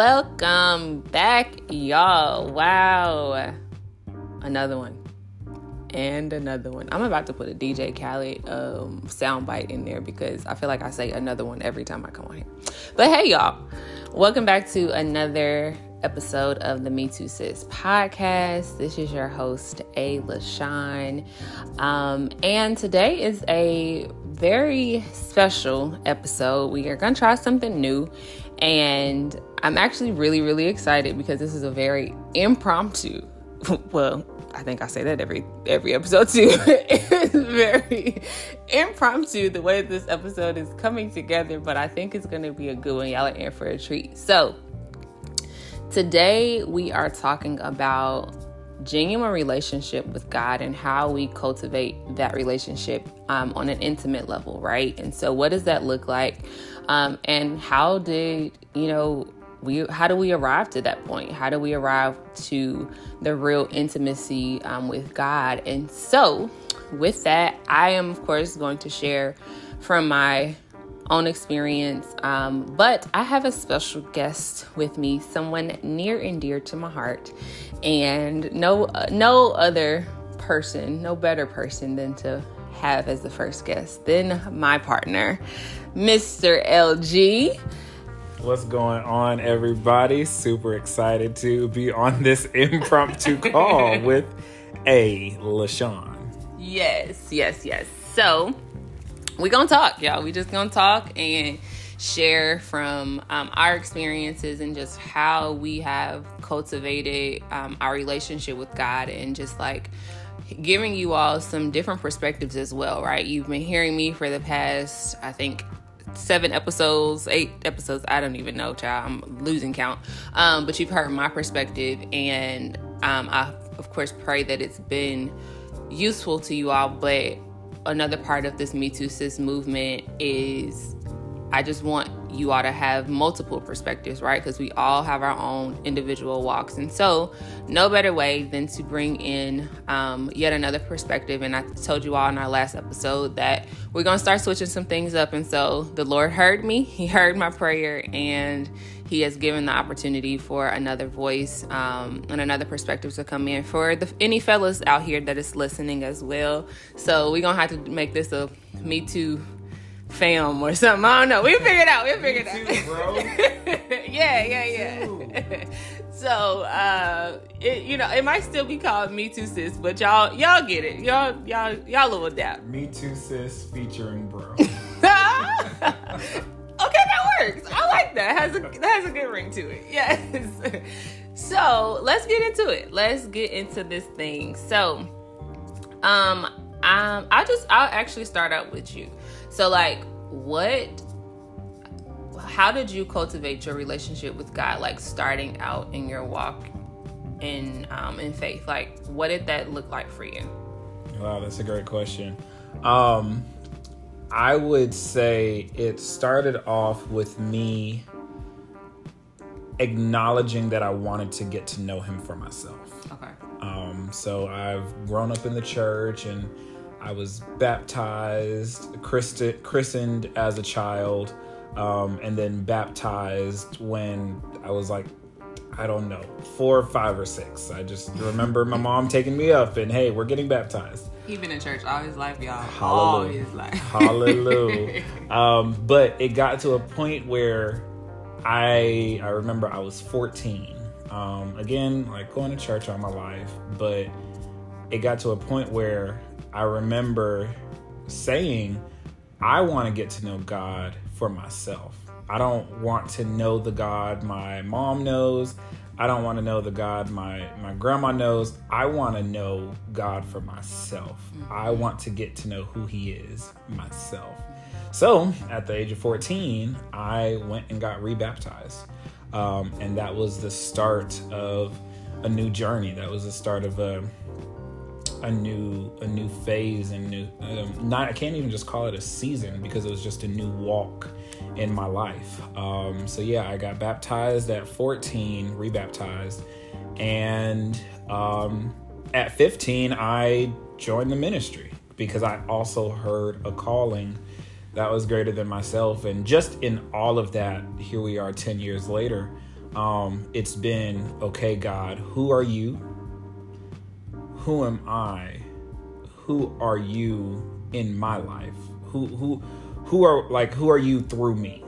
Welcome back, y'all. Wow. Another one. And another one. I'm about to put a DJ Khaled um, soundbite in there because I feel like I say another one every time I come on here. But hey, y'all. Welcome back to another episode of the Me Too Sis podcast. This is your host, A. LaShawn. Um, and today is a very special episode. We are going to try something new. And I'm actually really, really excited because this is a very impromptu. well, I think I say that every every episode too. it's very impromptu the way this episode is coming together, but I think it's gonna be a good one. Y'all are in for a treat. So today we are talking about genuine relationship with God and how we cultivate that relationship um, on an intimate level, right? And so, what does that look like? Um, and how did you know? We, how do we arrive to that point? How do we arrive to the real intimacy um, with God? And so, with that, I am, of course, going to share from my own experience. Um, but I have a special guest with me, someone near and dear to my heart, and no uh, no other person, no better person than to have as the first guest than my partner, Mr. LG. What's going on, everybody? Super excited to be on this impromptu call with A. LaShawn. Yes, yes, yes. So, we gonna talk, y'all. We just gonna talk and share from um, our experiences and just how we have cultivated um, our relationship with God and just like giving you all some different perspectives as well, right? You've been hearing me for the past, I think, seven episodes, eight episodes. I don't even know, child. I'm losing count. Um, but you've heard my perspective, and um, I, of course, pray that it's been useful to you all. But another part of this Me Too Sis movement is I just want you ought to have multiple perspectives, right? Because we all have our own individual walks. And so, no better way than to bring in um, yet another perspective. And I told you all in our last episode that we're going to start switching some things up. And so, the Lord heard me, He heard my prayer, and He has given the opportunity for another voice um, and another perspective to come in for the, any fellas out here that is listening as well. So, we're going to have to make this a Me Too fam or something. I don't know. we figure figured out. we figure figured out. bro. yeah, yeah, yeah. so, uh, it, you know, it might still be called Me Too Sis, but y'all, y'all get it. Y'all, y'all, y'all will adapt. Me Too Sis featuring Bro. okay, that works. I like that. Has a that has a good ring to it. Yes. so let's get into it. Let's get into this thing. So, um, um, I'll just I'll actually start out with you. So, like, what? How did you cultivate your relationship with God? Like, starting out in your walk in um, in faith. Like, what did that look like for you? Wow, that's a great question. Um, I would say it started off with me acknowledging that I wanted to get to know Him for myself. Okay. Um, so I've grown up in the church and I was baptized, christ- christened as a child, um, and then baptized when I was like, I don't know, four, or five, or six. I just remember my mom taking me up and hey, we're getting baptized. He been in church all his life, y'all. Hallelujah. All his life. Hallelujah. um, but it got to a point where I I remember I was 14. Um, again, like going to church all my life, but it got to a point where I remember saying, I want to get to know God for myself. I don't want to know the God my mom knows. I don't want to know the God my, my grandma knows. I want to know God for myself. I want to get to know who He is myself. So at the age of 14, I went and got rebaptized. Um, and that was the start of a new journey. That was the start of a a new a new phase and new um, not I can't even just call it a season because it was just a new walk in my life. Um, so yeah, I got baptized at 14, rebaptized, and um, at 15 I joined the ministry because I also heard a calling that was greater than myself, and just in all of that, here we are 10 years later. um, it's been okay, God, who are you? Who am I? Who are you in my life? Who who who are like who are you through me?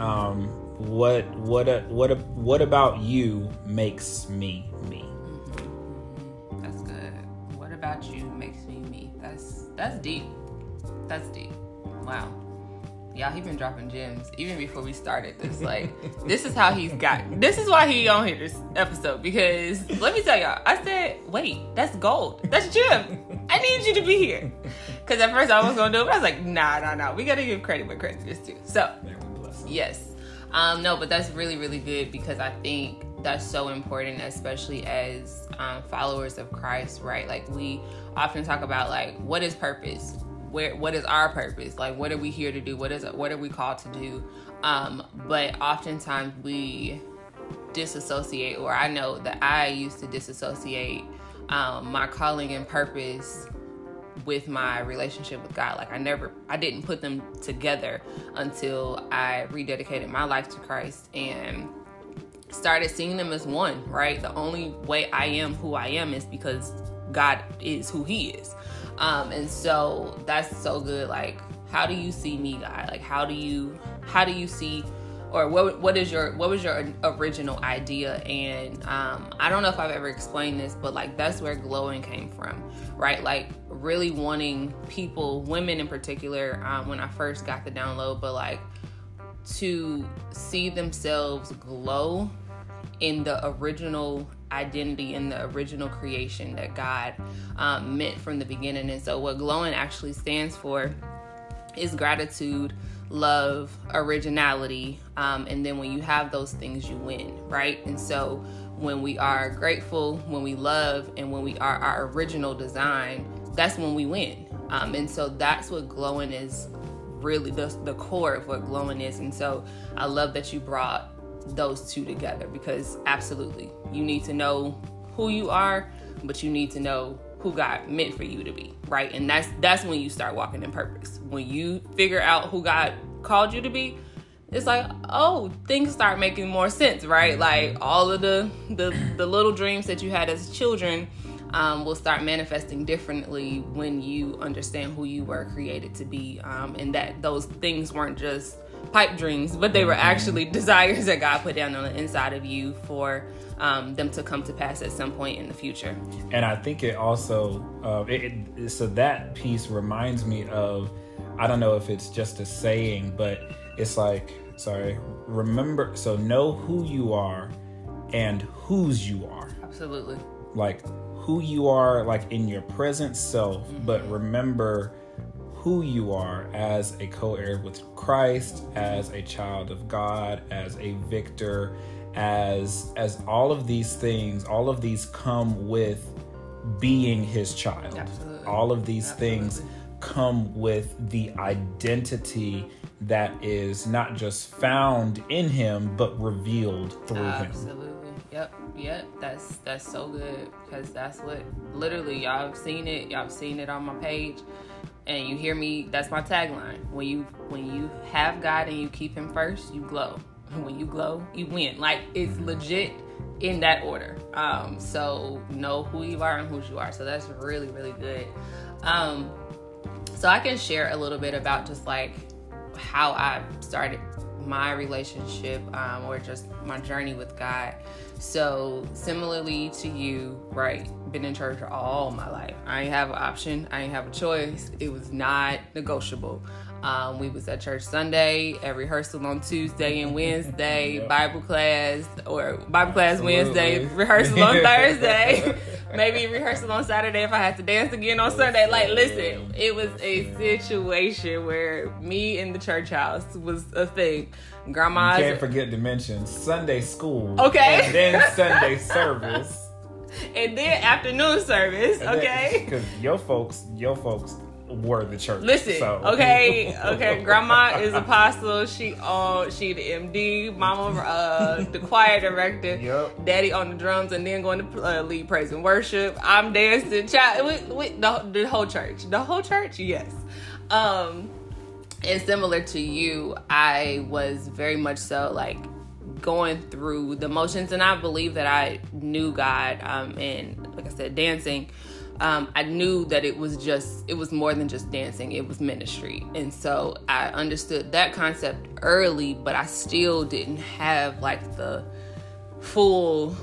Um, what what a, what a, what about you makes me me? That's good. What about you makes me me? That's that's deep. That's deep. Wow. Y'all, he been dropping gems even before we started this. Like, this is how he's got. This is why he on here this episode because let me tell y'all. I said, wait, that's gold. That's gem. I need you to be here. Because at first I was gonna do it, but I was like, nah, nah, nah. We gotta give credit where credit is due. So, yes, um, no, but that's really, really good because I think that's so important, especially as um, followers of Christ, right? Like we often talk about like what is purpose where what is our purpose? Like what are we here to do? What is what are we called to do? Um but oftentimes we disassociate or i know that i used to disassociate um my calling and purpose with my relationship with god. Like i never i didn't put them together until i rededicated my life to christ and started seeing them as one right? The only way i am who i am is because god is who he is um, and so that's so good. Like, how do you see me, God? Like, how do you, how do you see, or what, what is your, what was your original idea? And um, I don't know if I've ever explained this, but like that's where glowing came from, right? Like really wanting people, women in particular, um, when I first got the download, but like to see themselves glow in the original identity in the original creation that God um, meant from the beginning. And so, what glowing actually stands for is gratitude, love, originality. Um, and then, when you have those things, you win, right? And so, when we are grateful, when we love, and when we are our original design, that's when we win. Um, and so, that's what glowing is really the, the core of what glowing is. And so, I love that you brought those two together because absolutely you need to know who you are but you need to know who God meant for you to be right? And that's that's when you start walking in purpose. When you figure out who God called you to be it's like oh things start making more sense right? Like all of the the, the little dreams that you had as children um, will start manifesting differently when you understand who you were created to be. Um, and that those things weren't just pipe dreams, but they were mm-hmm. actually desires that God put down on the inside of you for um, them to come to pass at some point in the future. And I think it also, uh, it, it, so that piece reminds me of, I don't know if it's just a saying, but it's like, sorry, remember, so know who you are and whose you are. Absolutely. Like who you are, like in your present self, mm-hmm. but remember who you are as a co heir with Christ, as a child of God, as a victor, as as all of these things, all of these come with being his child. Absolutely. All of these Absolutely. things come with the identity that is not just found in him but revealed through Absolutely. him. Absolutely. Yep, yep. That's that's so good because that's what literally y'all have seen it. Y'all have seen it on my page and you hear me that's my tagline. When you when you have god and you keep him first you glow. When you glow you win. Like it's legit in that order. Um so know who you are and whose you are. So that's really really good. Um so i can share a little bit about just like how i started my relationship um, or just my journey with god so similarly to you, right? Been in church all my life. I ain't have an option. I ain't have a choice. It was not negotiable. Um, we was at church Sunday, at rehearsal on Tuesday and Wednesday, yep. Bible class or Bible class Absolutely. Wednesday, rehearsal on Thursday, maybe rehearsal on Saturday if I had to dance again on Sunday. Like, listen, it was a situation where me in the church house was a thing. Grandma can't forget to mention Sunday school. Okay. And then Sunday service. And then afternoon service, okay? Because your folks, your folks were the church. Listen, so. okay, okay. Grandma is apostle. She on she the MD. Mama uh, the choir director. Yep. Daddy on the drums, and then going to uh, lead praise and worship. I'm dancing. Child, with, with the, the whole church. The whole church. Yes. Um, and similar to you, I was very much so like going through the motions, and I believe that I knew God, um, and like I said, dancing. Um, I knew that it was just, it was more than just dancing, it was ministry. And so I understood that concept early, but I still didn't have like the full,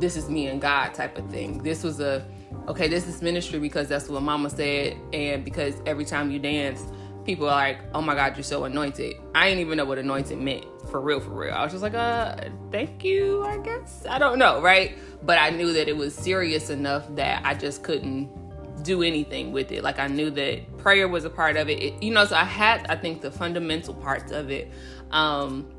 this is me and God type of thing. This was a, okay, this is ministry because that's what mama said, and because every time you dance, people are like, oh my God, you're so anointed. I didn't even know what anointed meant for real, for real. I was just like, uh, thank you, I guess. I don't know, right? But I knew that it was serious enough that I just couldn't do anything with it. Like I knew that prayer was a part of it. it you know, so I had, I think, the fundamental parts of it. Um,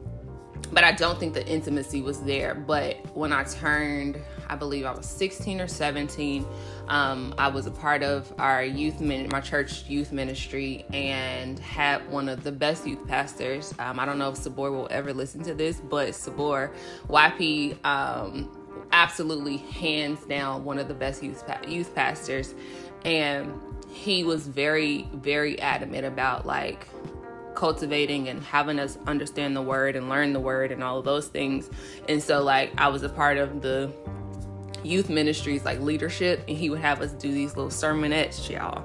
but I don't think the intimacy was there. But when I turned, I believe I was 16 or 17, um, I was a part of our youth, min- my church youth ministry, and had one of the best youth pastors. Um, I don't know if Sabor will ever listen to this, but Sabor, YP, um, absolutely hands down one of the best youth pa- youth pastors, and he was very, very adamant about like cultivating and having us understand the word and learn the word and all of those things. And so like I was a part of the youth ministries like leadership and he would have us do these little sermonettes, y'all.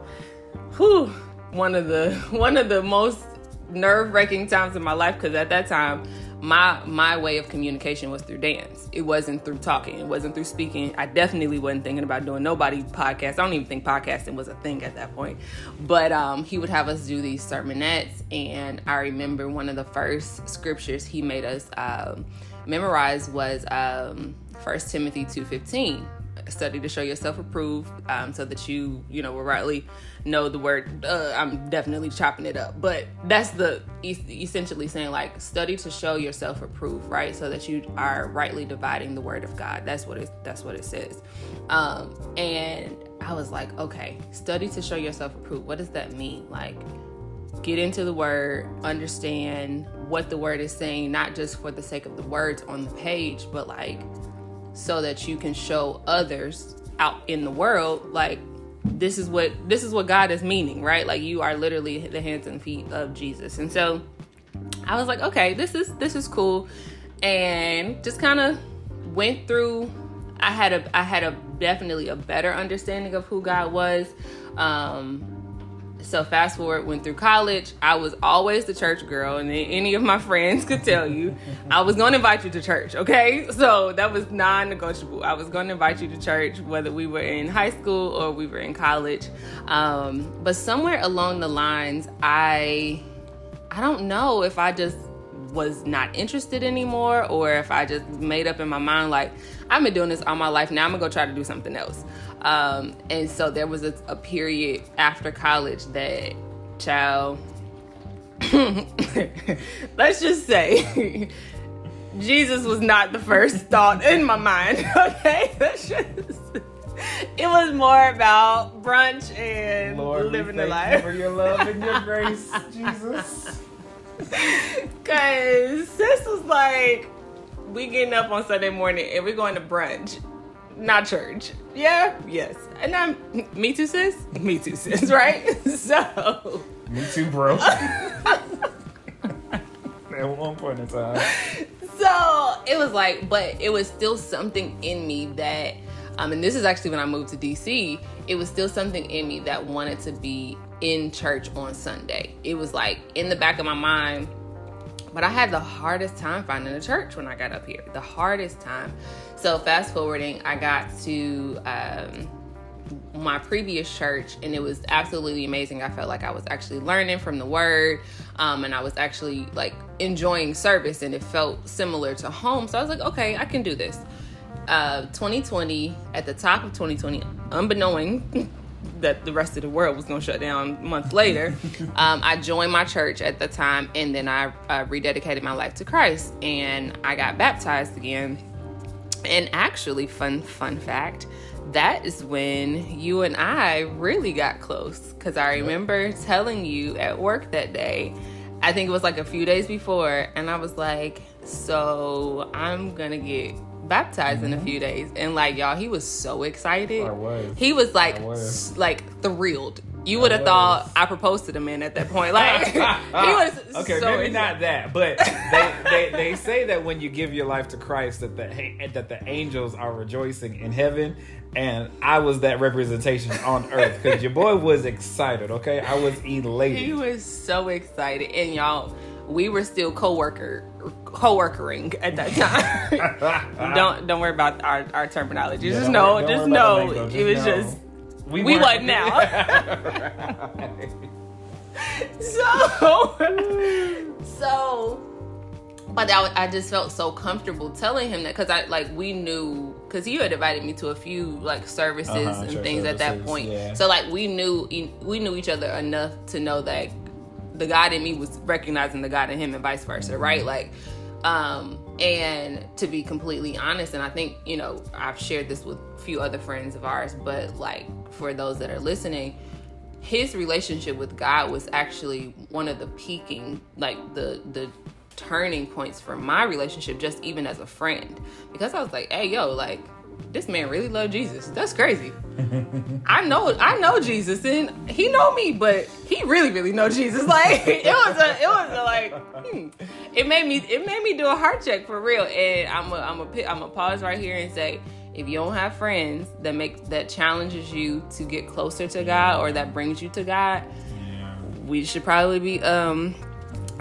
Whew, one of the one of the most nerve-wracking times in my life because at that time my my way of communication was through dance. It wasn't through talking. It wasn't through speaking. I definitely wasn't thinking about doing nobody podcast. I don't even think podcasting was a thing at that point. But um, he would have us do these sermonettes, and I remember one of the first scriptures he made us um, memorize was um, 1 Timothy two fifteen. Study to show yourself approved um, so that you you know will rightly know the word. Uh, i'm definitely chopping it up but that's the essentially saying like study to show yourself approved right? So that you are rightly dividing the word of god. That's what it that's what it says. Um, and i was like okay study to show yourself approved. What does that mean? Like get into the word understand what the word is saying not just for the sake of the words on the page but like so that you can show others out in the world like this is what this is what God is meaning, right? Like you are literally the hands and feet of Jesus. And so I was like, okay, this is this is cool. And just kind of went through I had a I had a definitely a better understanding of who God was. Um so fast forward, went through college. I was always the church girl, and any of my friends could tell you, I was going to invite you to church. Okay, so that was non-negotiable. I was going to invite you to church, whether we were in high school or we were in college. Um, but somewhere along the lines, I, I don't know if I just was not interested anymore or if I just made up in my mind like I've been doing this all my life now I'm gonna go try to do something else um, and so there was a, a period after college that child let's just say Jesus was not the first thought in my mind okay? That's just it was more about brunch and Lord, living the life. for your love and your grace Jesus. Cause sis was like, we getting up on Sunday morning and we're going to brunch, not church. Yeah, yes. And I'm me too, sis. Me too, sis. Right? so. Me too, bro. At one point in time. So it was like, but it was still something in me that, um, and this is actually when I moved to DC. It was still something in me that wanted to be in church on Sunday. It was like in the back of my mind. But I had the hardest time finding a church when I got up here. The hardest time. So fast forwarding, I got to um, my previous church, and it was absolutely amazing. I felt like I was actually learning from the word, um, and I was actually like enjoying service, and it felt similar to home. So I was like, okay, I can do this. Uh, 2020, at the top of 2020, unbeknown that the rest of the world was going to shut down a month later, um, I joined my church at the time and then I uh, rededicated my life to Christ and I got baptized again. And actually, fun fun fact, that is when you and I really got close because I remember telling you at work that day. I think it was like a few days before, and I was like, "So I'm gonna get baptized mm-hmm. in a mm-hmm. few days and like y'all he was so excited I was. he was like was. like thrilled You would have thought I proposed to the man at that point. Like he was okay, so maybe excited. not that, but they, they they say that when you give your life to Christ, that the that the angels are rejoicing in heaven, and I was that representation on earth because your boy was excited. Okay, I was elated. He was so excited, and y'all, we were still co-worker, co-workering at that time. don't don't worry about our, our terminology. Yeah, just know, worry- just know, lingo, it was know. just we weren't- wasn't now. so so but I, I just felt so comfortable telling him that because I like we knew because he had invited me to a few like services Uh-huh, and things at that point. yeah. So like we knew we knew each other enough to know that the God in me was recognizing the God in him and vice versa, Mm-hmm. right? Like, um, and to be completely honest, and I think you know I've shared this with a few other friends of ours, but like for those that are listening, his relationship with God was actually one of the peaking, like the the turning points for my relationship, just even as a friend, because I was like, hey, yo, like this man really loved Jesus. That's crazy. I know, I know Jesus, and he know me, but he really, really know Jesus. Like it was a, it was a, like, hmm. it made me, it made me do a heart check for real. And I'm a, I'm a, I'm a pause right here and say, if you don't have friends that make that challenges you to get closer to God or that brings you to God, Yeah. we should probably be um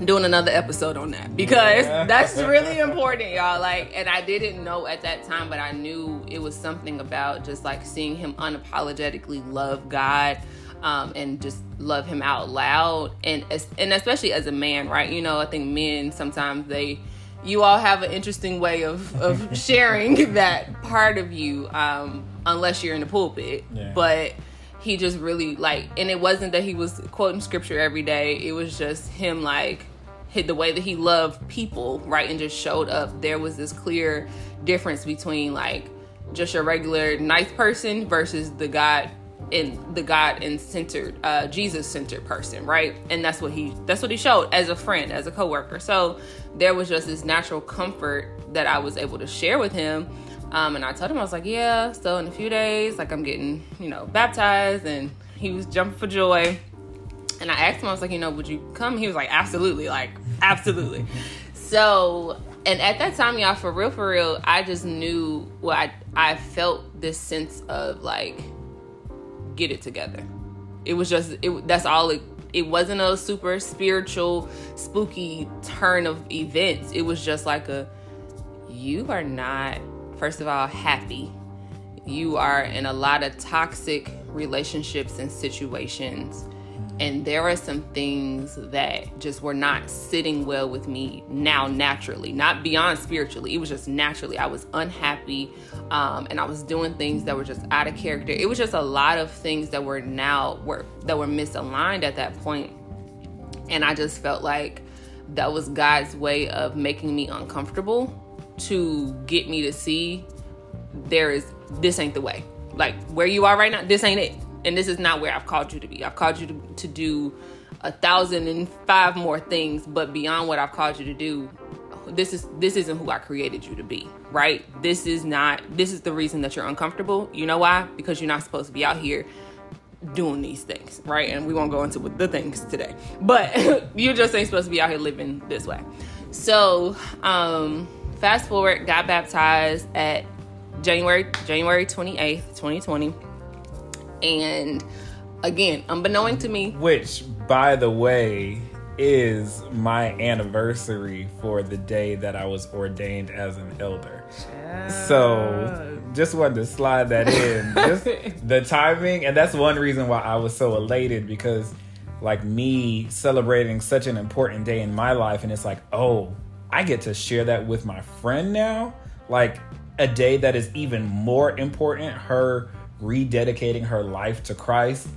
doing another episode on that. Because Yeah. that's really important y'all. Like and i didn't know at that time but i knew it was something about just like seeing him unapologetically love god um, and just love him out loud. And and especially as a man right? You know i think men sometimes they you all have an interesting way of, of sharing that part of you um, unless you're in the pulpit. Yeah. but he just really like and it wasn't that he was quoting scripture every day. It was just him like the way that he loved people right and just showed up there was this clear difference between like just your regular nice person versus the god in the god and centered uh jesus centered person right and that's what he that's what he showed as a friend as a coworker so there was just this natural comfort that i was able to share with him um, and I told him, I was like, yeah, so in a few days, like I'm getting, you know, baptized. And he was jumping for joy. And I asked him, I was like, you know, would you come? He was like, absolutely, like, absolutely. so, and at that time, y'all, for real, for real, I just knew, well, I, I felt this sense of like, get it together. It was just, it, that's all it, it wasn't a super spiritual, spooky turn of events. It was just like a, you are not, first of all, happy. You are in a lot of toxic relationships and situations. And there are some things that just were not sitting well with me now, naturally, not beyond spiritually. It was just naturally. I was unhappy um, and I was doing things that were just out of character. It was just a lot of things that were now were that were misaligned at that point and I just felt like that was God's way of making me uncomfortable to get me to see there is this ain't the way. Like where you are right now, this ain't it. And this is not where I've called you to be. I've called you to, to do a thousand and five more things, but beyond what I've called you to do, this is this isn't who I created you to be, right? This is not this is the reason that you're uncomfortable. You know why? Because you're not supposed to be out here doing these things, right? And we won't go into the things today. But you just ain't supposed to be out here living this way. So, um, fast forward, got baptized at January January 28th, 2020. And again, unbeknown to me, Which, by the way, is my anniversary for the day that I was ordained as an elder. So, just wanted to slide that in. Just the timing, and that's one reason why I was so elated because, like, me celebrating such an important day in my life, and it's like, oh, I get to share that with my friend now. Like, a day that is even more important, her rededicating her life to Christ.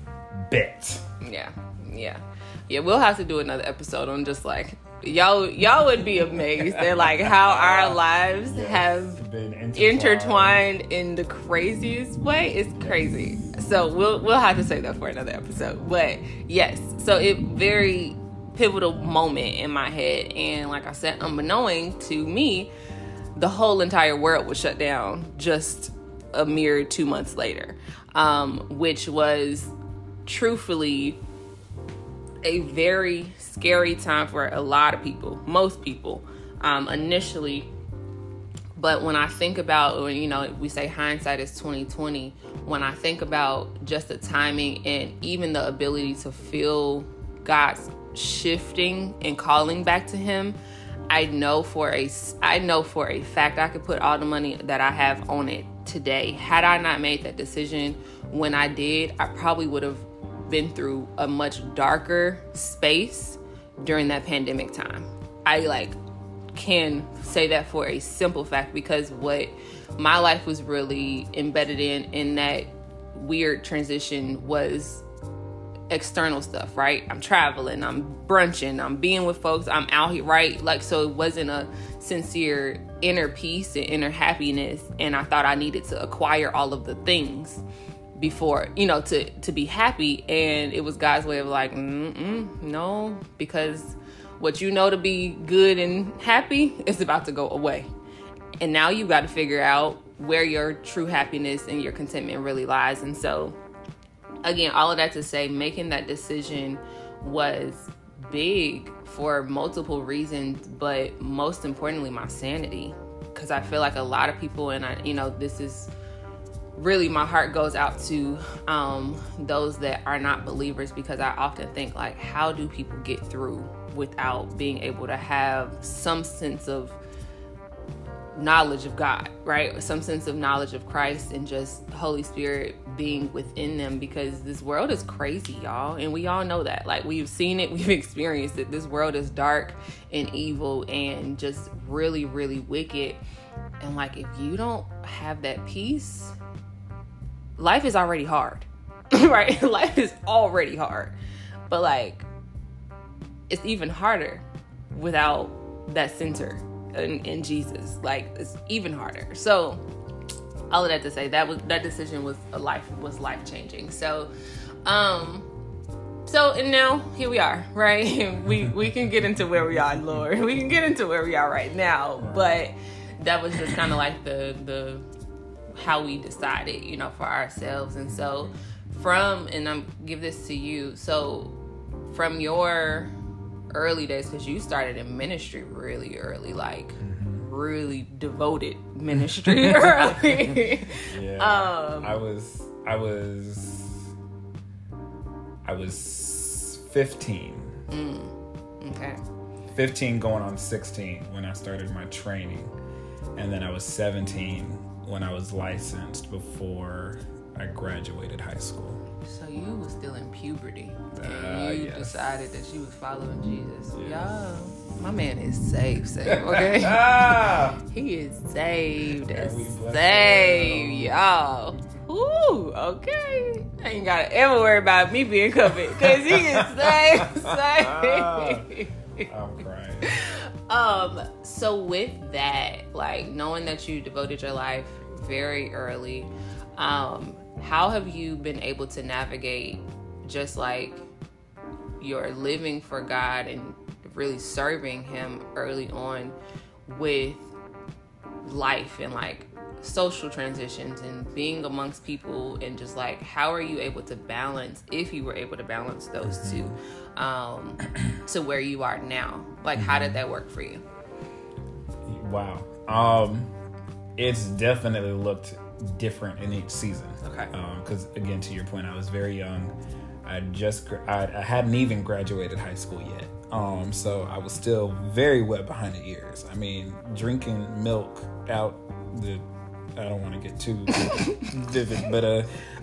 Bet. yeah, yeah, yeah. We'll have to do another episode on just like y'all. Y'all would be amazed at like how our lives have been intertwined in the craziest way. It's crazy. So we'll we'll have to say that for another episode. But yes, so it very pivotal moment in my head, and like I said, unbeknown to me, the whole entire world was shut down just a mere two months later, um, which was truthfully a very scary time for a lot of people, most people, um, initially. But when I think about, you know, we say hindsight is twenty twenty. When I think about just the timing and even the ability to feel God's shifting and calling back to Him, I know for a I know for a fact I could put all the money that I have on it today. Had I not made that decision when I did, I probably would have been through a much darker space during that pandemic time. I like can say that for a simple fact because what my life was really embedded in in that weird transition was external stuff, right? I'm traveling, I'm brunching, I'm being with folks, I'm out here, right? Like, so it wasn't a sincere inner peace and inner happiness. And I thought I needed to acquire all of the things before, you know, to, to be happy. And it was God's way of like, no, because what you know to be good and happy is about to go away. And now you got to figure out where your true happiness and your contentment really lies. And so, again, all of that to say, making that decision was big for multiple reasons, but most importantly, my sanity. Because I feel like a lot of people, and I, you know, this is really my heart goes out to um, those that are not believers because I often think, like, how do people get through without being able to have some sense of knowledge of God, right? Some sense of knowledge of Christ and just Holy Spirit being within them because this world is crazy, y'all. And we all know that. Like we've seen it, we've experienced it. This world is dark and evil and just really, really wicked. And like if you don't have that peace, life is already hard. right? life is already hard. But like it's even harder without that center in, in Jesus. Like it's even harder. So all of that to say that was that decision was a life was life changing. So um so and now here we are, right? we we can get into where we are, Lord. We can get into where we are right now. But that was just kind of like the the how we decided, you know, for ourselves. And so from and I'm give this to you. So from your early days because you started in ministry really early, like mm-hmm. really devoted ministry early. yeah, um, I was, I was, I was fifteen. Mm, okay. 15 going on 16 when I started my training. And then I was 17 when I was licensed before I graduated high school. So you were still in puberty, and uh, you yes. decided that you was following Jesus. Yes. Y'all, my man is saved, saved. Okay, he is saved, saved, y'all. Ooh, okay. I ain't gotta ever worry about me being covered because he is saved, saved. I'm crying. Um, so with that, like knowing that you devoted your life very early, um, how have you been able to navigate just like your living for God and really serving Him early on with life and like social transitions and being amongst people and just like how are you able to balance if you were able to balance those mm-hmm. two um to where you are now like how did mm-hmm. that work for you wow um it's definitely looked different in each season. Okay. Because um, again, to your point, I was very young. I just I, I hadn't even graduated high school yet. Um, so I was still very wet behind the ears. I mean, drinking milk out the. I don't want to get too vivid, but uh,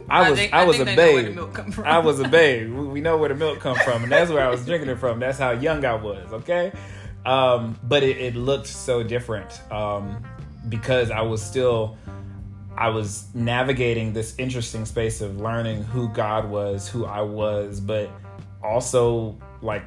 I was I, think, I was a babe. I was a babe. We know where the milk come from, and that's where I was drinking it from. That's how young I was. Okay, um, but it, it, looked so different um, because I was still I was navigating this interesting space of learning who God was, who I was, but also like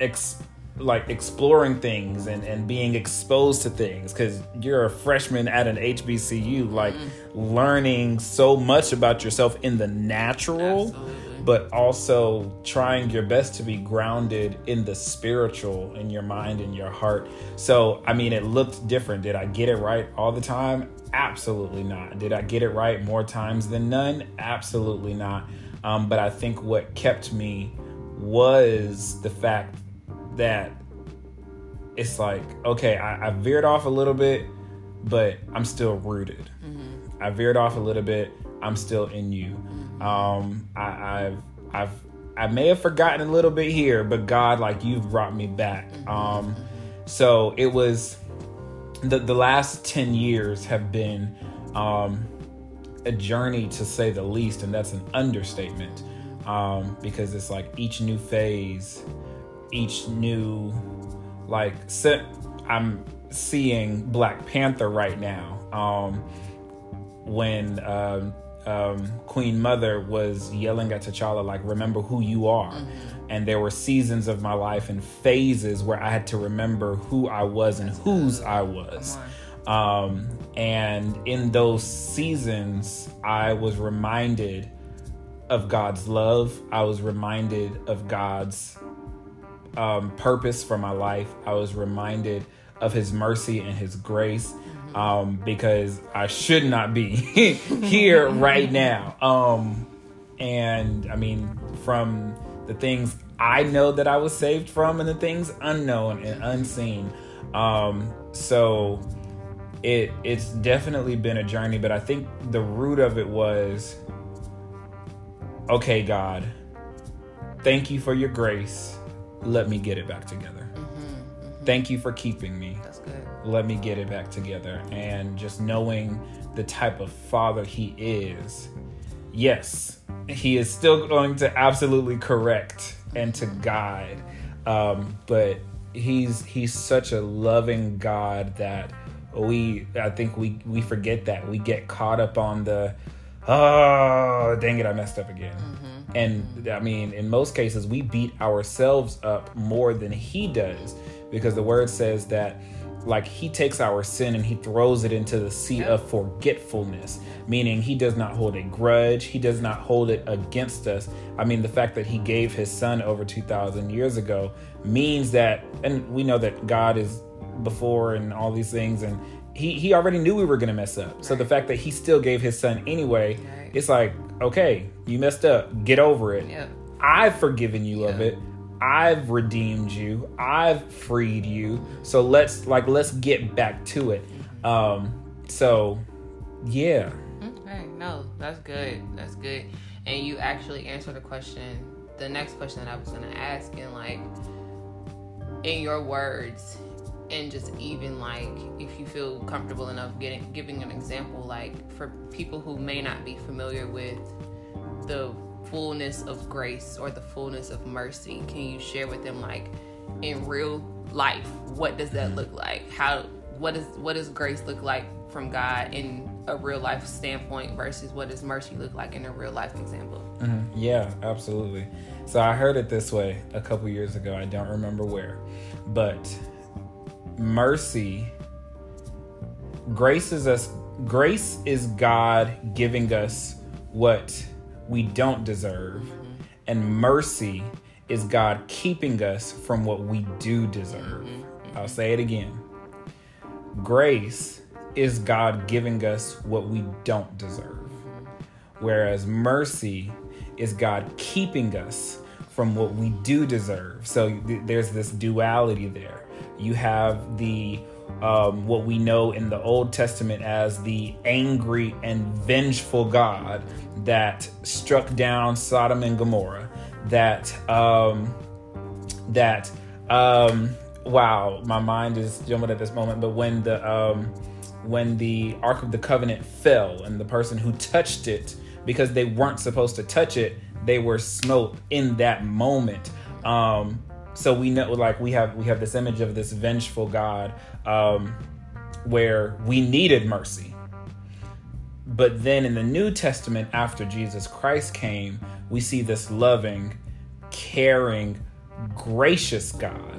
ex- like exploring things and, and being exposed to things because you're a freshman at an HBCU, like mm-hmm. learning so much about yourself in the natural. Absolutely but also trying your best to be grounded in the spiritual in your mind and your heart. So, I mean, it looked different. Did I get it right all the time? Absolutely not. Did I get it right more times than none? Absolutely not. Um, but I think what kept me was the fact that it's like, okay, I, I veered off a little bit, but I'm still rooted. Mm-hmm. I veered off a little bit, I'm still in you. Mm-hmm. Um, I, I've, I've, I may have forgotten a little bit here, but God, like you've brought me back. Mm-hmm. Um, so it was the the last ten years have been um, a journey to say the least, and that's an understatement um, because it's like each new phase, each new like set. I'm seeing Black Panther right now. Um, when um, um, Queen Mother was yelling at T'Challa, like, remember who you are. Mm-hmm. And there were seasons of my life and phases where I had to remember who I was and whose I was. Um, and in those seasons, I was reminded of God's love. I was reminded of God's um, purpose for my life. I was reminded of His mercy and His grace um, because I should not be here right now. Um, and I mean, from the things I know that I was saved from and the things unknown and unseen. Um, so it it's definitely been a journey, but I think the root of it was okay, God, thank you for your grace. Let me get it back together. Mm-hmm, mm-hmm. Thank you for keeping me. That's good. Let me get it back together. And just knowing the type of father he is, yes, he is still going to absolutely correct and to guide. Um, but he's he's such a loving God that we I think we we forget that we get caught up on the oh dang it I messed up again. Mm-hmm. And I mean in most cases we beat ourselves up more than he does because the word says that like he takes our sin and he throws it into the sea of forgetfulness meaning he does not hold a grudge. He does not hold it against us. I mean the fact that he gave his son over 2000 years ago means that and we know that god is before and all these things and he he already knew we were going to mess up. So the fact that he still gave his son anyway it's like okay you messed up. Get over it. I've forgiven you of it I've redeemed you. I've freed you. So let's like let's get back to it. Um so yeah. Okay, no, that's good. That's good. And you actually answered the question, the next question that I was gonna ask and like in your words and just even like if you feel comfortable enough getting giving an example like for people who may not be familiar with the fullness of grace or the fullness of mercy can you share with them like in real life what does that look like? How what is what does grace look like from god in a real life standpoint versus what does mercy look like in a real life example? Mm-hmm. yeah absolutely. So i heard it this way a couple years ago i don't remember where but mercy grace is us grace is god giving us what we don't deserve. Mm-hmm. And mercy is God keeping us from what we do deserve. Mm-hmm. I'll say it again. Grace is God giving us what we don't deserve. Whereas mercy is God keeping us from what we do deserve. So th- there's this duality there. You have the um, what we know in the Old Testament as the angry and vengeful God that struck down Sodom and Gomorrah. That um, that um, wow, my mind is jumbled at this moment. But when the um, when the Ark of the Covenant fell and the person who touched it because they weren't supposed to touch it, they were smote in that moment. Um, so we know like we have we have this image of this vengeful god um, where we needed mercy. But then in the new testament after jesus christ came we see this loving caring gracious god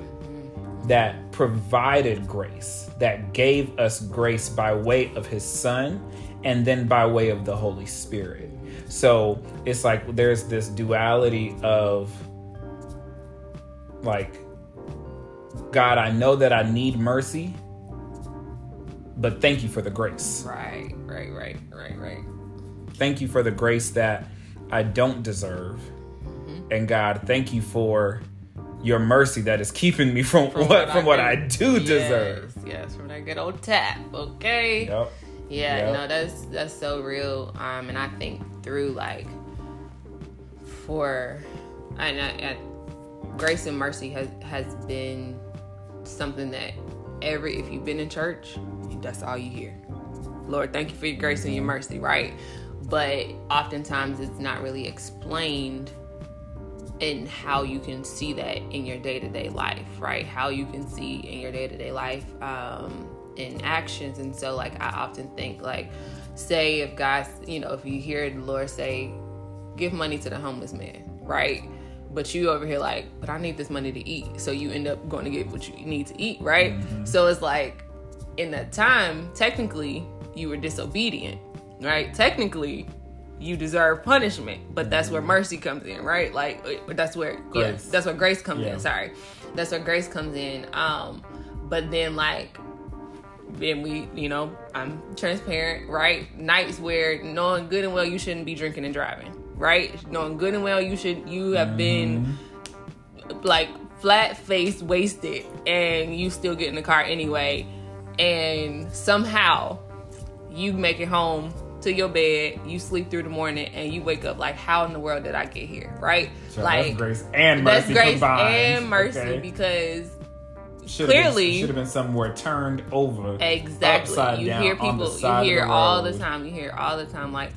that provided grace that gave us grace by way of his son and then by way of the holy spirit. So it's like there's this duality of like, God, I know that I need mercy, but thank you for the grace. Right, right, right, right, right. Thank you for the grace that I don't deserve. And God, thank you for your mercy that is keeping me from, what, from what I do yes, deserve. Yes, from that good old tap. Okay. Yep. Yeah, Yep. no, that's that's so real. Um, and I think through like for and I, I, grace and mercy has has been something that every if you've been in church, that's all you hear. Lord, thank you for your grace and your mercy, right? But oftentimes it's not really explained in how you can see that in your day-to-day life right how you can see in your day-to-day life um in actions and so like i often think like say if god you know if you hear the lord say give money to the homeless man right but you over here like but i need this money to eat. So you end up going to get what you need to eat right? So it's like in that time technically you were disobedient right? Technically you deserve punishment but that's where mercy comes in right? Like uh, that's where yeah, Grace. that's where grace comes Yeah. in sorry. That's where grace comes in um but then like then we you know i'm transparent right? Nights where knowing good and well you shouldn't be drinking and driving right knowing good and well you should you have been like flat faced wasted and you still get in the car anyway and somehow you make it home to your bed you sleep through the morning and you wake up like how in the world did i get here right So like that's grace and mercy that's grace combined. and mercy okay? because Should've clearly- should have been somewhere turned over. Exactly. upside you down hear people, you hear all the time, you hear all the time, like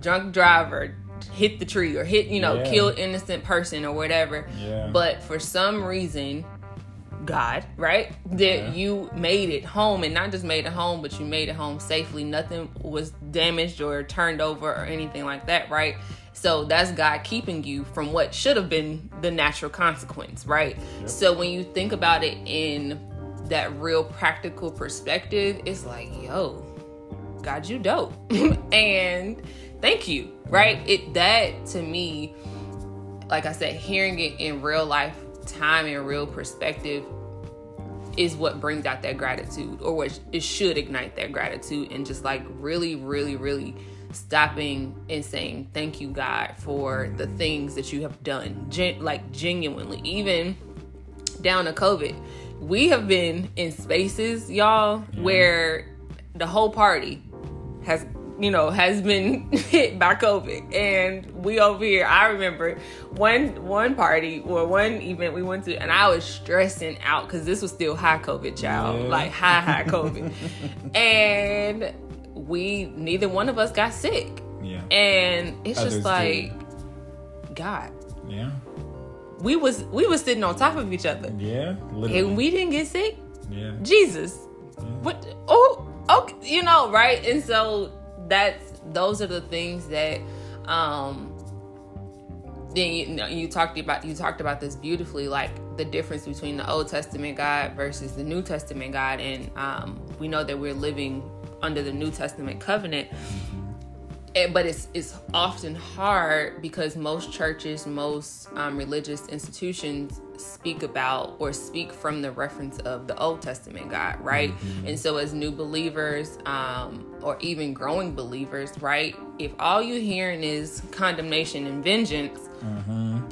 drunk driver hit the tree or hit, you know, Yeah. kill innocent person or whatever. Yeah. But for some reason, God, right? That Yeah. you made it home and not just made it home, but you made it home safely. Nothing was damaged or turned over or anything like that, right? So that's God keeping you from what should have been the natural consequence, right? So when you think about it in that real practical perspective, it's like, yo, God, you dope. and thank you, right? It that to me, like I said, hearing it in real life time and real perspective is what brings out that gratitude or what it should ignite that gratitude and just like really really really stopping and saying thank you god for the things that you have done. Gen- like genuinely even down to covid. We have been in spaces y'all where the whole party has you know has been hit by covid and we over here i remember one one party or one event we went to and i was stressing out because this was still high covid child Yeah. like high high covid and we neither one of us got sick yeah. and it's Others just like god yeah. we was we was sitting on top of each other Yeah. Literally. and we didn't get sick yeah. Jesus. What? Oh, okay. You know, right? And so that's those are the things that, um, then you, know, you talked about you talked about this beautifully, like the difference between the Old Testament God versus the New Testament God, and um, we know that we're living under the New Testament covenant. Eh, but it's it's often hard because most churches, most um, religious institutions speak about or speak from the reference of the Old Testament God, right? And so, as new believers um, or even growing believers, right? If all you're hearing is condemnation and vengeance,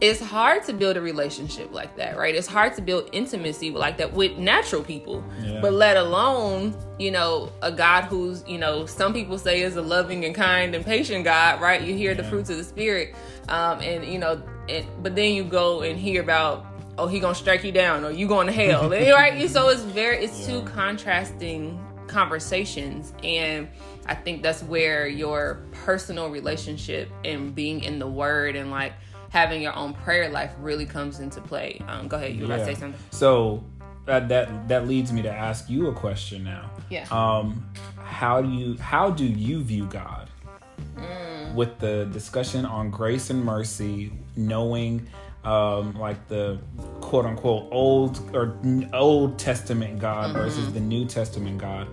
it's hard to build a relationship like that, right? It's hard to build intimacy like that with natural people, Yeah. but let alone, you know, a God who's, you know, some people say is a loving and kind and patient God, right? You hear the fruits of the spirit, um, and you know, and but then you go and hear about, oh, he gonna strike you down or you going to hell, right? So it's very, it's two contrasting conversations and i think that's where your personal relationship and being in the word and like having your own prayer life really comes into play um go ahead you want to say something So that that that leads me to ask you a question now. Yeah. Um, how do you how do you view God? Mm. With the discussion on grace and mercy, knowing um, like the quote unquote old or Old Testament God Mm-hmm. versus the New Testament God,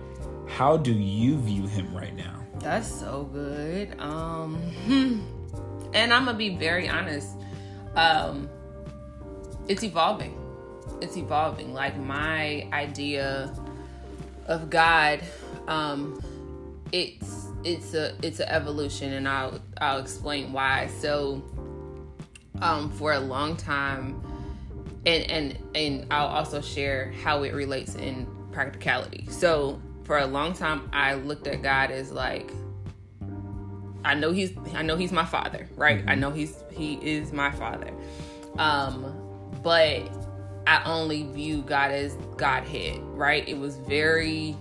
how do you view Him right now? That's so good. Um and I'm gonna be very honest. Um it's evolving. It's evolving. Like my idea of God, um, it's it's a it's an evolution, and I'll I'll explain why. So, um, for a long time, and and and I'll also share how it relates in practicality. So, for a long time, I looked at God as like I know he's I know he's my father, right? Mm-hmm. I know he's he is my father. Um, but I only view God as Godhead, right? It was very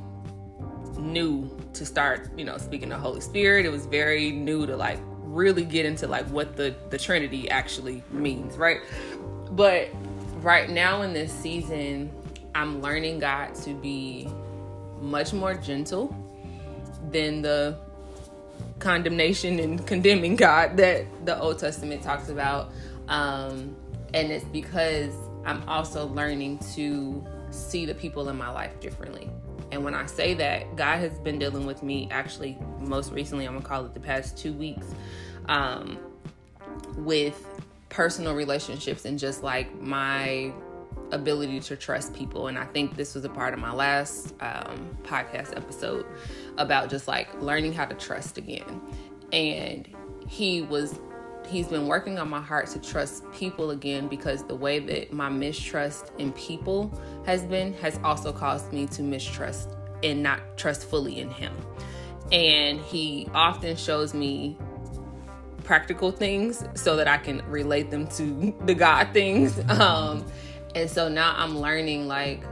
new to start, you know, speaking the Holy Spirit. It was very new to like really get into like what the the Trinity actually means, right? But right now in this season, I'm learning God to be much more gentle than the condemnation and condemning God that the Old Testament talks about. Um, and it's because I'm also learning to see the people in my life differently. And when I say that, God has been dealing with me actually most recently, I'm gonna call it the past two weeks, um, with personal relationships and just like my ability to trust people. And I think this was a part of my last um, podcast episode about just like learning how to trust again. And he was he's been working on my heart to trust people again because the way that my mistrust in people has been has also caused me to mistrust and not trust fully in him. And he often shows me practical things so that I can relate them to the God things. Um, and so now I'm learning like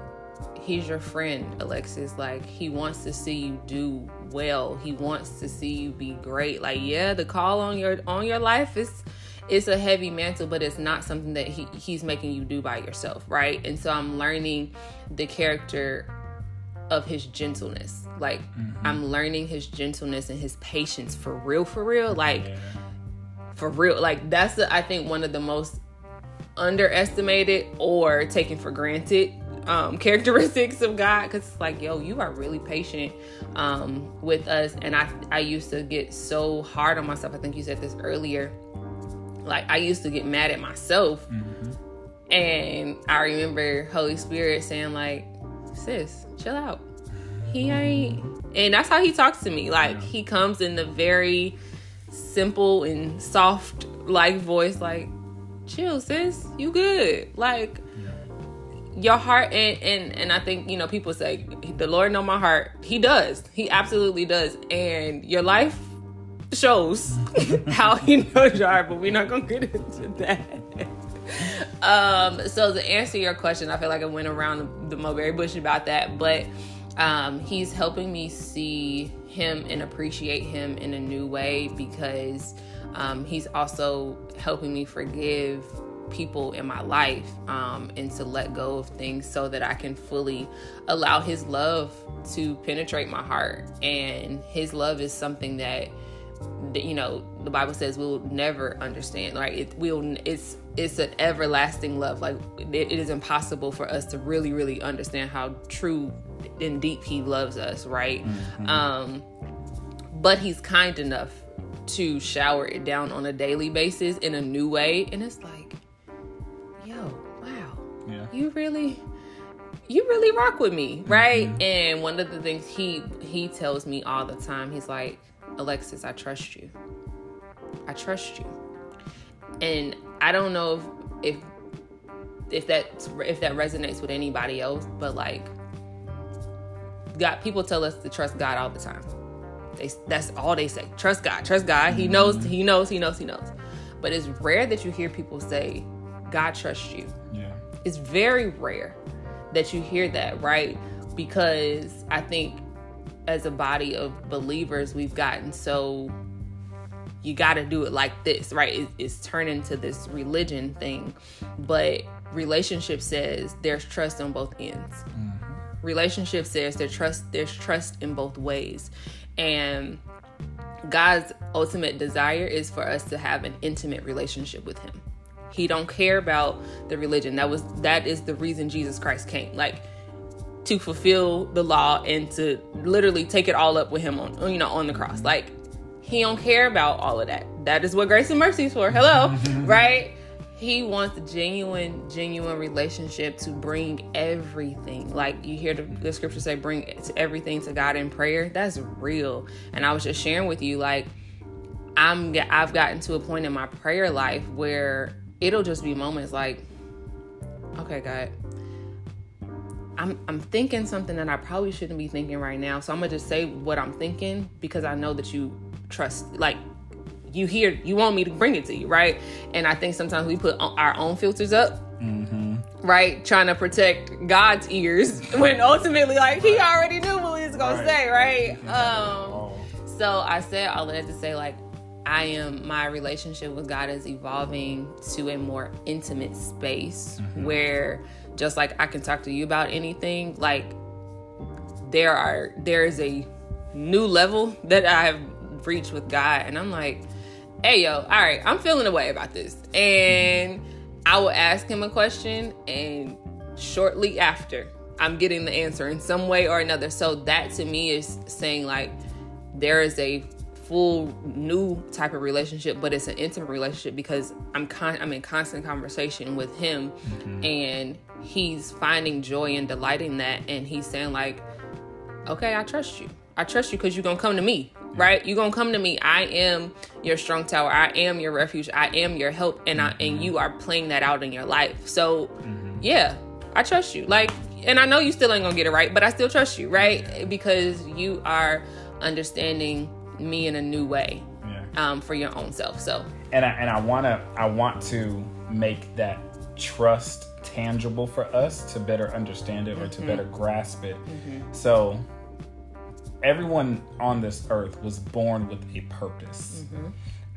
he's your friend, Alexis. Like he wants to see you do well. He wants to see you be great. Like yeah, the call on your on your life is it's a heavy mantle, but it's not something that he, he's making you do by yourself, right? And so I'm learning the character of his gentleness. Like mm-hmm. I'm learning his gentleness and his patience for real, for real. Like yeah. For real. Like that's the, I think one of the most underestimated or taken for granted um, characteristics of God because it's like, yo, you are really patient um, with us. And I, I used to get so hard on myself. I think you said this earlier. Like, I used to get mad at myself. Mm-hmm. And I remember Holy Spirit saying, like, sis, chill out. He ain't. And that's how he talks to me. Like, yeah. he comes in the very simple and soft, like, voice, like, chill, sis. You good. Like, your heart and, and and I think you know people say the Lord know my heart. He does. He absolutely does. And your life shows how he knows your heart, but we're not gonna get into that. um, so to answer your question, I feel like I went around the mulberry bush about that, but um, he's helping me see him and appreciate him in a new way because um, he's also helping me forgive people in my life um, and to let go of things so that I can fully allow His love to penetrate my heart. And His love is something that, you know, the Bible says we'll never understand. Right? It will. It's it's an everlasting love. Like it, it is impossible for us to really, really understand how true and deep He loves us. Right? Mm-hmm. Um, but He's kind enough to shower it down on a daily basis in a new way and it's like yo, wow, yeah. you really you really rock with me right mm-hmm. and one of the things he he tells me all the time he's like alexis i trust you i trust you and i don't know if if if that if that resonates with anybody else but like god people tell us to trust god all the time. They that's all they say. Trust god trust god. He knows mm-hmm. he knows he knows he knows. But it's rare that you hear people say god trusts you. Yeah. It's very rare that you hear that, right? Because I think as a body of believers, we've gotten so you got to do it like this, right? It, it's turned into this religion thing. But relationship says there's trust on both ends. Mm-hmm. Relationship says there's trust there's trust in both ways. And God's ultimate desire is for us to have an intimate relationship with him. He don't care about the religion. That was that is the reason Jesus Christ came. Like to fulfill the law and to literally take it all up with him on you know on the cross. Like he don't care about all of that. That is what grace and mercy is for. Hello, right? he wants a genuine, genuine relationship to bring everything. Like you hear the, the scripture say, bring everything to God in prayer. That's real. And I was just sharing with you, like, I'm I've gotten to a point in my prayer life where it'll just be moments like, okay, God, I'm I'm thinking something that I probably shouldn't be thinking right now. So I'm gonna just say what I'm thinking because I know that you trust like you hear you want me to bring it to you, right? And I think sometimes we put our own filters up. Mm-hmm. Right, trying to protect God's ears when ultimately, like He already knew what He was gonna right. say, right? Um, so I said all of that to say, like, I am my relationship with God is evolving to a more intimate space mm-hmm. where just like I can talk to you about anything, like there are there is a new level that I've reached with God and I'm like, hey yo, all right, I'm feeling a way about this. And I will ask him a question and shortly after I'm getting the answer in some way or another. So that to me is saying like there is a full new type of relationship, but it's an intimate relationship because I'm con- I'm in constant conversation with him, mm-hmm. and he's finding joy and delight in that, and he's saying like, "Okay, I trust you. I trust you because you're gonna come to me, right? You're gonna come to me. I am your strong tower. I am your refuge. I am your help, and I and mm-hmm. you are playing that out in your life. So, mm-hmm. yeah, I trust you. Like, and I know you still ain't gonna get it right, but I still trust you, right? Because you are understanding me in a new way yeah. um, for your own self. So and I, and I wanna I want to make that trust tangible for us to better understand it or to mm-hmm. better grasp it. Mm-hmm. So everyone on this earth was born with a purpose. Mm-hmm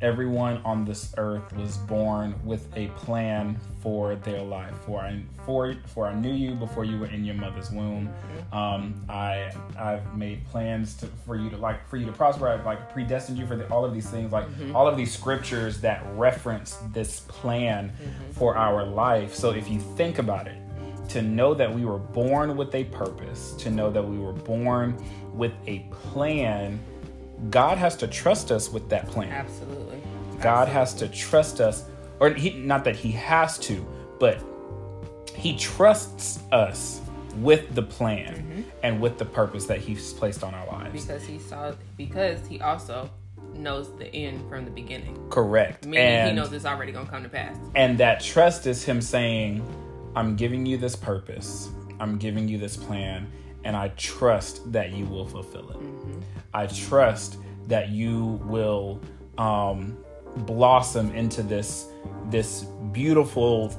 everyone on this earth was born with a plan for their life. For I, for, for I knew you before you were in your mother's womb. Mm-hmm. Um, I I've made plans to, for you to like for you to prosper. I've like predestined you for the, all of these things, like mm-hmm. all of these scriptures that reference this plan mm-hmm. for our life. So if you think about it, to know that we were born with a purpose, to know that we were born with a plan God has to trust us with that plan. Absolutely. God Absolutely. has to trust us, or he, not that He has to, but He trusts us with the plan mm-hmm. and with the purpose that He's placed on our lives. Because He saw, because He also knows the end from the beginning. Correct. Meaning and, He knows it's already going to come to pass. And that trust is Him saying, I'm giving you this purpose, I'm giving you this plan, and I trust that you will fulfill it. Mm-hmm. I trust that you will um, blossom into this this beautiful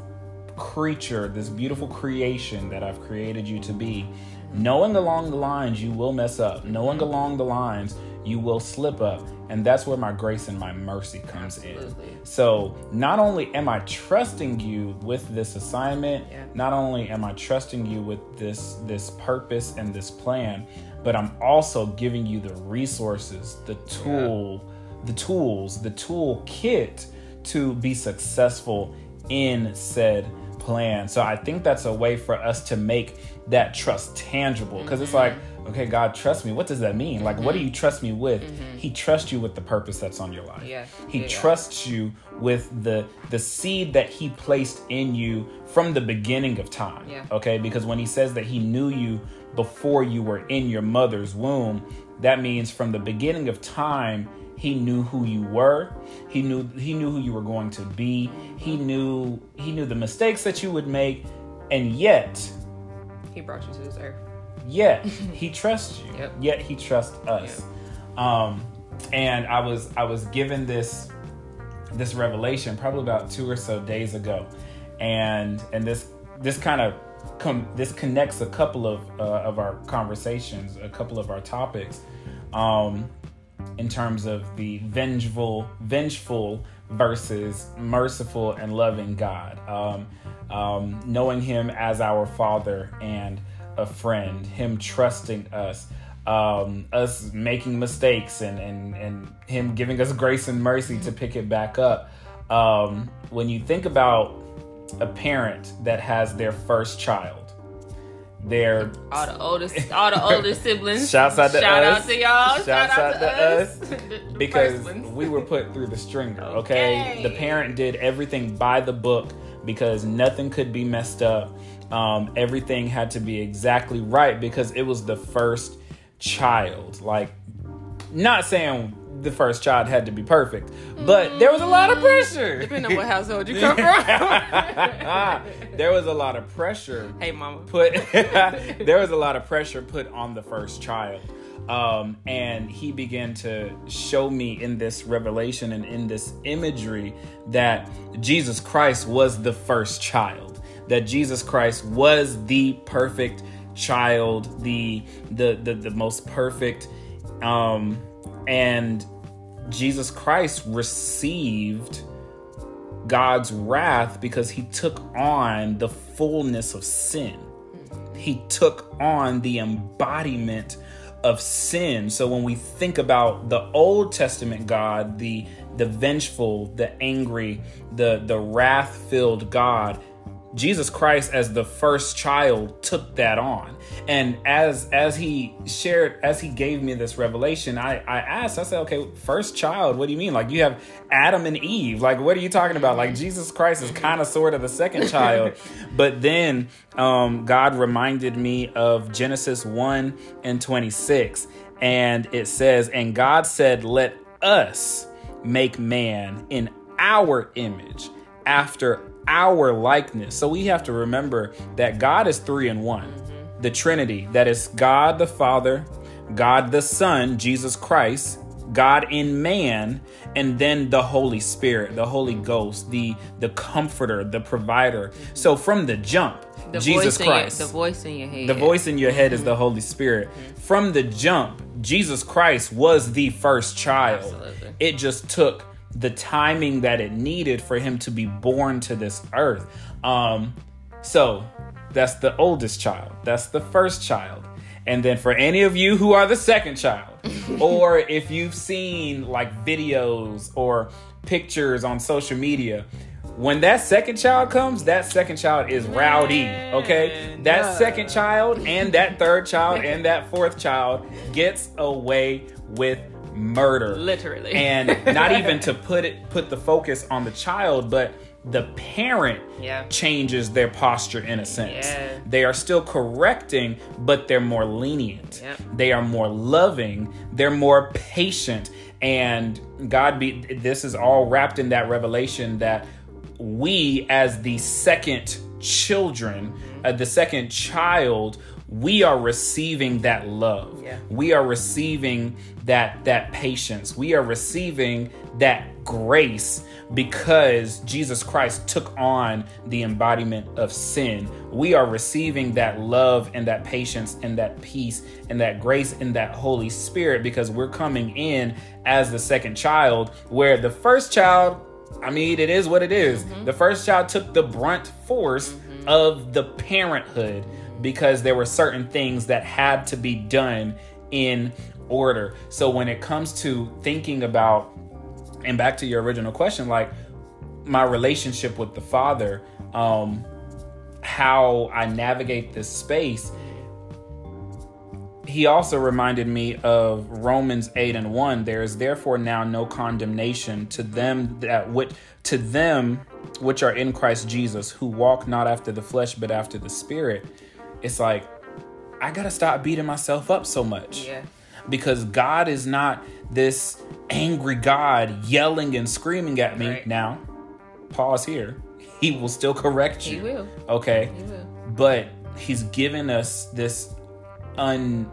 creature, this beautiful creation that I've created you to be. Knowing along the lines you will mess up, knowing along the lines you will slip up, and that's where my grace and my mercy comes Absolutely. in. So, not only am I trusting you with this assignment, yeah. not only am I trusting you with this this purpose and this plan, but I'm also giving you the resources, the tool, yeah. the tools, the tool kit to be successful in said plan. So I think that's a way for us to make that trust tangible because mm-hmm. it's like, okay, God, trust me. What does that mean? Like, mm-hmm. what do you trust me with? Mm-hmm. He trusts you with the purpose that's on your life. Yeah. He yeah, trusts you with the the seed that he placed in you from the beginning of time. Yeah. Okay, because when he says that he knew you before you were in your mother's womb. That means from the beginning of time, he knew who you were. He knew he knew who you were going to be. He knew he knew the mistakes that you would make, and yet he brought you to this earth. Yet he trusts you. Yep. Yet he trusts us. Yep. Um, and I was I was given this this revelation probably about two or so days ago, and and this this kind of com- this connects a couple of uh, of our conversations, a couple of our topics, um, in terms of the vengeful, vengeful versus merciful and loving God. Um, um, knowing Him as our Father and a friend, Him trusting us. Um, us making mistakes and, and, and him giving us grace and mercy to pick it back up. Um, when you think about a parent that has their first child, They're all the oldest, all the older siblings. Shouts out to Shout us. out to y'all. Shouts Shout out, out to, us. us. The because we were put through the stringer. Okay? Okay. the parent did everything by the book because nothing could be messed up. Um, everything had to be exactly right because it was the first child. Like, not saying the first child had to be perfect, but there was a lot of pressure. Depending on what household you come from. there was a lot of pressure hey, mama. put there was a lot of pressure put on the first child um, and he began to show me in this revelation and in this imagery that jesus christ was the first child that jesus christ was the perfect child the the the, the most perfect um, and jesus christ received God's wrath because he took on the fullness of sin. He took on the embodiment of sin. So when we think about the Old Testament God, the the vengeful, the angry, the the wrath-filled God, Jesus Christ as the first child took that on. And as as he shared as he gave me this revelation, I I asked, I said, "Okay, first child, what do you mean? Like you have Adam and Eve. Like what are you talking about? Like Jesus Christ is kind of sort of the second child." but then um God reminded me of Genesis 1 and 26, and it says, "And God said, "Let us make man in our image after our likeness. So we have to remember that God is three in one. The Trinity, that is God the Father, God the Son, Jesus Christ, God in man, and then the Holy Spirit, the Holy Ghost, the the comforter, the provider. So from the jump, The Jesus in your- Christ. the voice in your head. The voice in your head is the mm-hmm. Holy Spirit. From the jump, Jesus Christ was the first child. Absolutely. It just took the timing that it needed for him to be born to this earth. Um, so that's the oldest child. That's the first child. And then for any of you who are the second child, or if you've seen like videos or pictures on social media, when that second child comes, that second child is rowdy. Okay, that no. second child and that third child and that fourth child gets away with murder Literally. and not even to put it put the focus on the child but the parent Yeah. changes their posture in a sense Yeah. they are still correcting but they're more lenient Yep. they are more loving they're more patient and god be this is all wrapped in that revelation that we as the second children uh, the second child we are receiving that love. Yeah. we are receiving that that patience. We are receiving that grace because Jesus Christ took on the embodiment of sin. We are receiving that love and that patience and that peace and that grace and that holy spirit because we're coming in as the second child where the first child I mean, it is what it is. Mm-hmm. The first child took the brunt force mm-hmm. of the parenthood because there were certain things that had to be done in order. So when it comes to thinking about, and back to your original question, like my relationship with the Father, um, how I navigate this space, he also reminded me of Romans 8 and 1. There is therefore now no condemnation to them that which to them which are in Christ Jesus, who walk not after the flesh but after the spirit. It's like I gotta stop beating myself up so much. Yeah. Because God is not this angry God yelling and screaming at me. Right. Now, pause here. He will still correct you. He will. Okay He will. but he's given us this un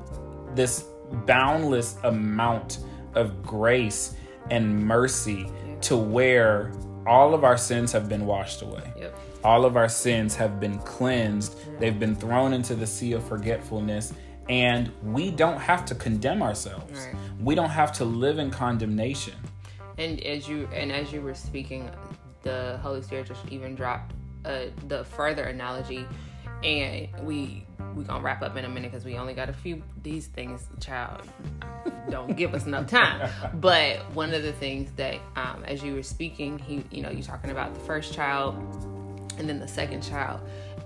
this boundless amount of grace and mercy to where all of our sins have been washed away. Yep. all of our sins have been cleansed. They've been thrown into the sea of forgetfulness. And we don't have to condemn ourselves. Right. we don't have to live in condemnation. And as you and as you were speaking, the Holy Spirit just even dropped uh, the further analogy, and we we gonna wrap up in a minute because we only got a few these things. Child, don't give us enough time. But one of the things that, um, as you were speaking, he you know you talking about the first child and then the second child.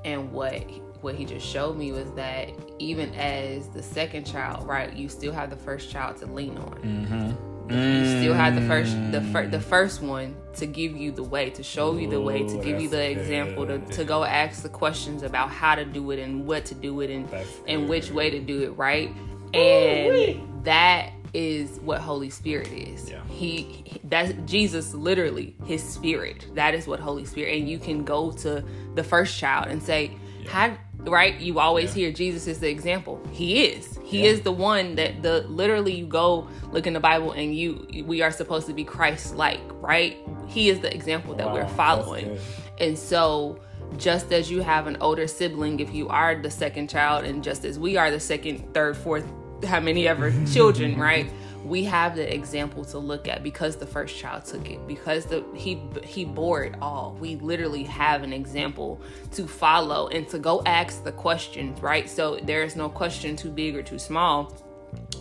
And what what he just showed me was that even as the second child, right, you still have the first child to lean on. Mm-hmm. You still have the first the fir- the first one to give you the way, to show you the way, to give you the example, to, to go ask the questions about how to do it and what to do it and That's and which way to do it, right? And that is what Holy Spirit is. Yeah. He, that's Jesus literally his spirit. That is what Holy Spirit and you can go to the first child and say, how right? You always Yeah. hear Jesus is the example. He is. He Yeah. is the one that the literally you go look in the Bible and you we are supposed to be Christ like, right? He is the example that Wow, we're following. And so just as you have an older sibling if you are the second child and just as we are the second, third, fourth, how many ever children, right? We have the example to look at because the first child took it because the he he bore it all. We literally have an example to follow and to go ask the questions, right? So there is no question too big or too small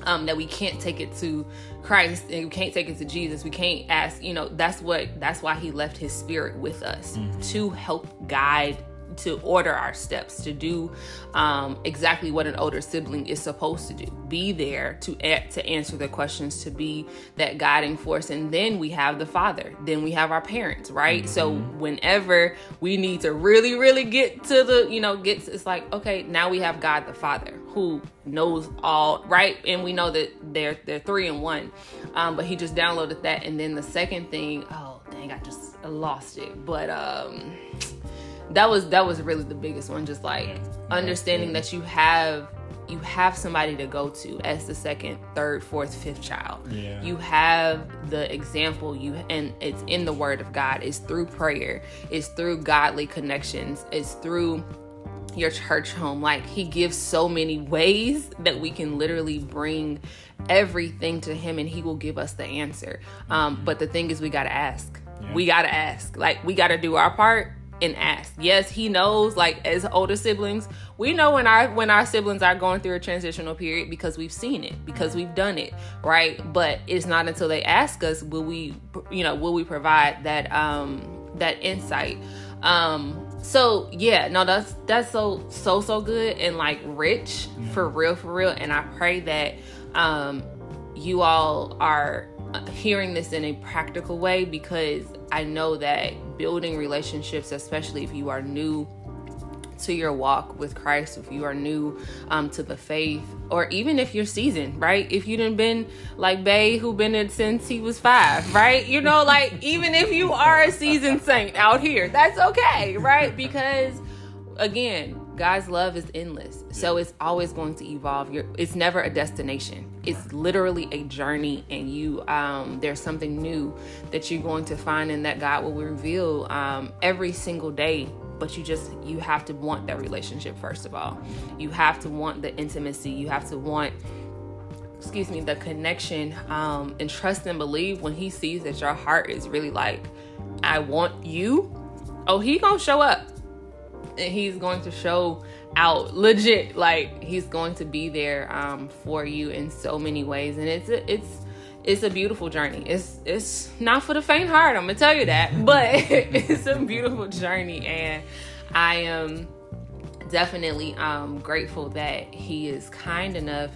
um, that we can't take it to Christ and we can't take it to Jesus. We can't ask, you know, that's what that's why he left his spirit with us to help guide to order our steps to do um, exactly what an older sibling is supposed to do. Be there to a- to answer the questions to be that guiding force and then we have the father. Then we have our parents right? So whenever we need to really really get to the you know get it's like okay now we have god the father who knows all right? And we know that they're they're three and one. Um but he just downloaded that. And then the second thing oh dang i just lost it. But um that was that was really the biggest one just like understanding that you have you have somebody to go to as the second third fourth fifth child. Yeah. you have the example you and it's in the word of god. It's through prayer. It's through godly connections. It's through your church home. Like he gives so many ways that we can literally bring everything to him and he will give us the answer. Um, but the thing is we gotta ask. Yeah. we gotta ask. Like we gotta do our part and ask. Yes he knows like as older siblings we know when our when our siblings are going through a transitional period because we've seen it because we've done it right? But it's not until they ask us will we you know will we provide that um that insight. Um so yeah no that's that's so so so good and like rich for real for real. And i pray that um you all are hearing this in a practical way because i know that building relationships especially if you are new to your walk with Christ, if you are new um, to the faith, or even if you're seasoned, right? If you done been like Bay, who been it since he was five, right? You know, like even if you are a seasoned saint out here, that's okay, right? Because again, God's love is endless, so it's always going to evolve. You're, it's never a destination. It's literally a journey, and you um, there's something new that you're going to find, and that God will reveal um, every single day. But you just you have to want that relationship first of all. You have to want the intimacy. You have to want excuse me the connection um and trust and believe when he sees that your heart is really like i want you. Oh he gonna show up and he's going to show out legit like he's going to be there um for you in so many ways and it's a, it's it's a beautiful journey. It's it's not for the faint heart. I'm gonna tell you that, but it's a beautiful journey, and I am definitely um, grateful that he is kind enough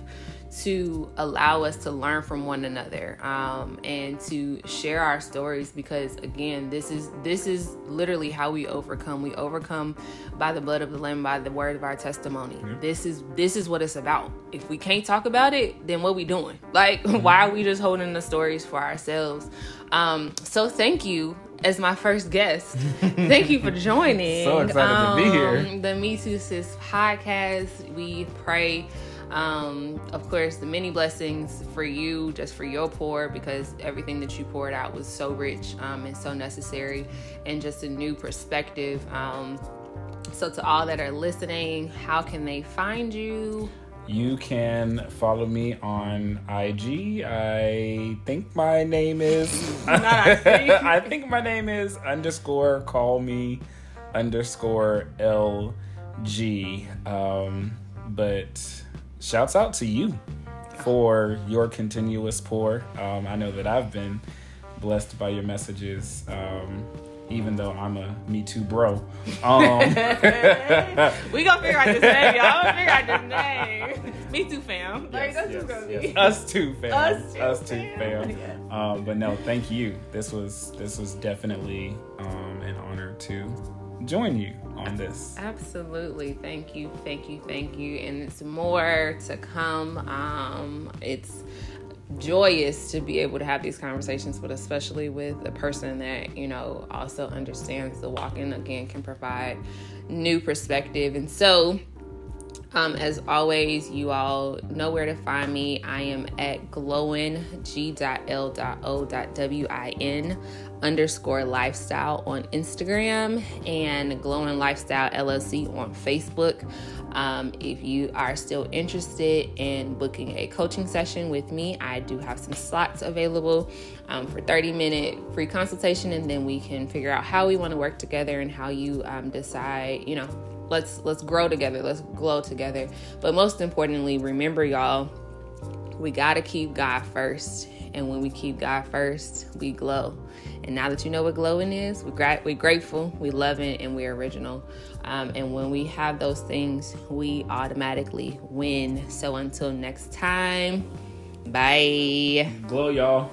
to allow us to learn from one another um, and to share our stories because again this is this is literally how we overcome. We overcome by the blood of the lamb by the word of our testimony. This is this is what it's about. If we can't talk about it then what we doing? Like why are we just holding the stories for ourselves? Um, so thank you as my first guest. Thank you for joining. So excited to be here. Um, the Me Too Sis podcast. We pray, um, of course, the many blessings for you, just for your pour, because everything that you poured out was so rich um, and so necessary, and just a new perspective. Um, so, to all that are listening, how can they find you? You can follow me on IG. I think my name is. Not I think. I think my name is underscore call me underscore LG. Um, but shouts out to you for your continuous pour. Um, I know that I've been blessed by your messages. Um, even though I'm a Me Too bro. Um, we gonna figure out this name, y'all. Gonna figure out this name. Me Too fam. Like yes, that's yes, yes. be. Us too, fam. Us too, Us too, fam. fam. Yes. Um, but no, thank you. This was this was definitely um, an honor to join you on this. Absolutely. Thank you. Thank you. Thank you. And it's more to come. Um, it's joyous to be able to have these conversations, but especially with a person that, you know, also understands the walk and again can provide new perspective. And so, um, as always, you all know where to find me. I am at glowing g.l.o.win underscore lifestyle on Instagram and glowing lifestyle LLC on Facebook. Um, if you are still interested in booking a coaching session with me, I do have some slots available um, for 30 minute free consultation, and then we can figure out how we want to work together and how you um, decide, you know, let's let's grow together let's glow together but most importantly remember y'all we got to keep god first and when we keep god first we glow. And now that you know what glowing is we're, gra- we're grateful we love it and we're original. Um, and when we have those things we automatically win. So until next time bye. Glow, y'all.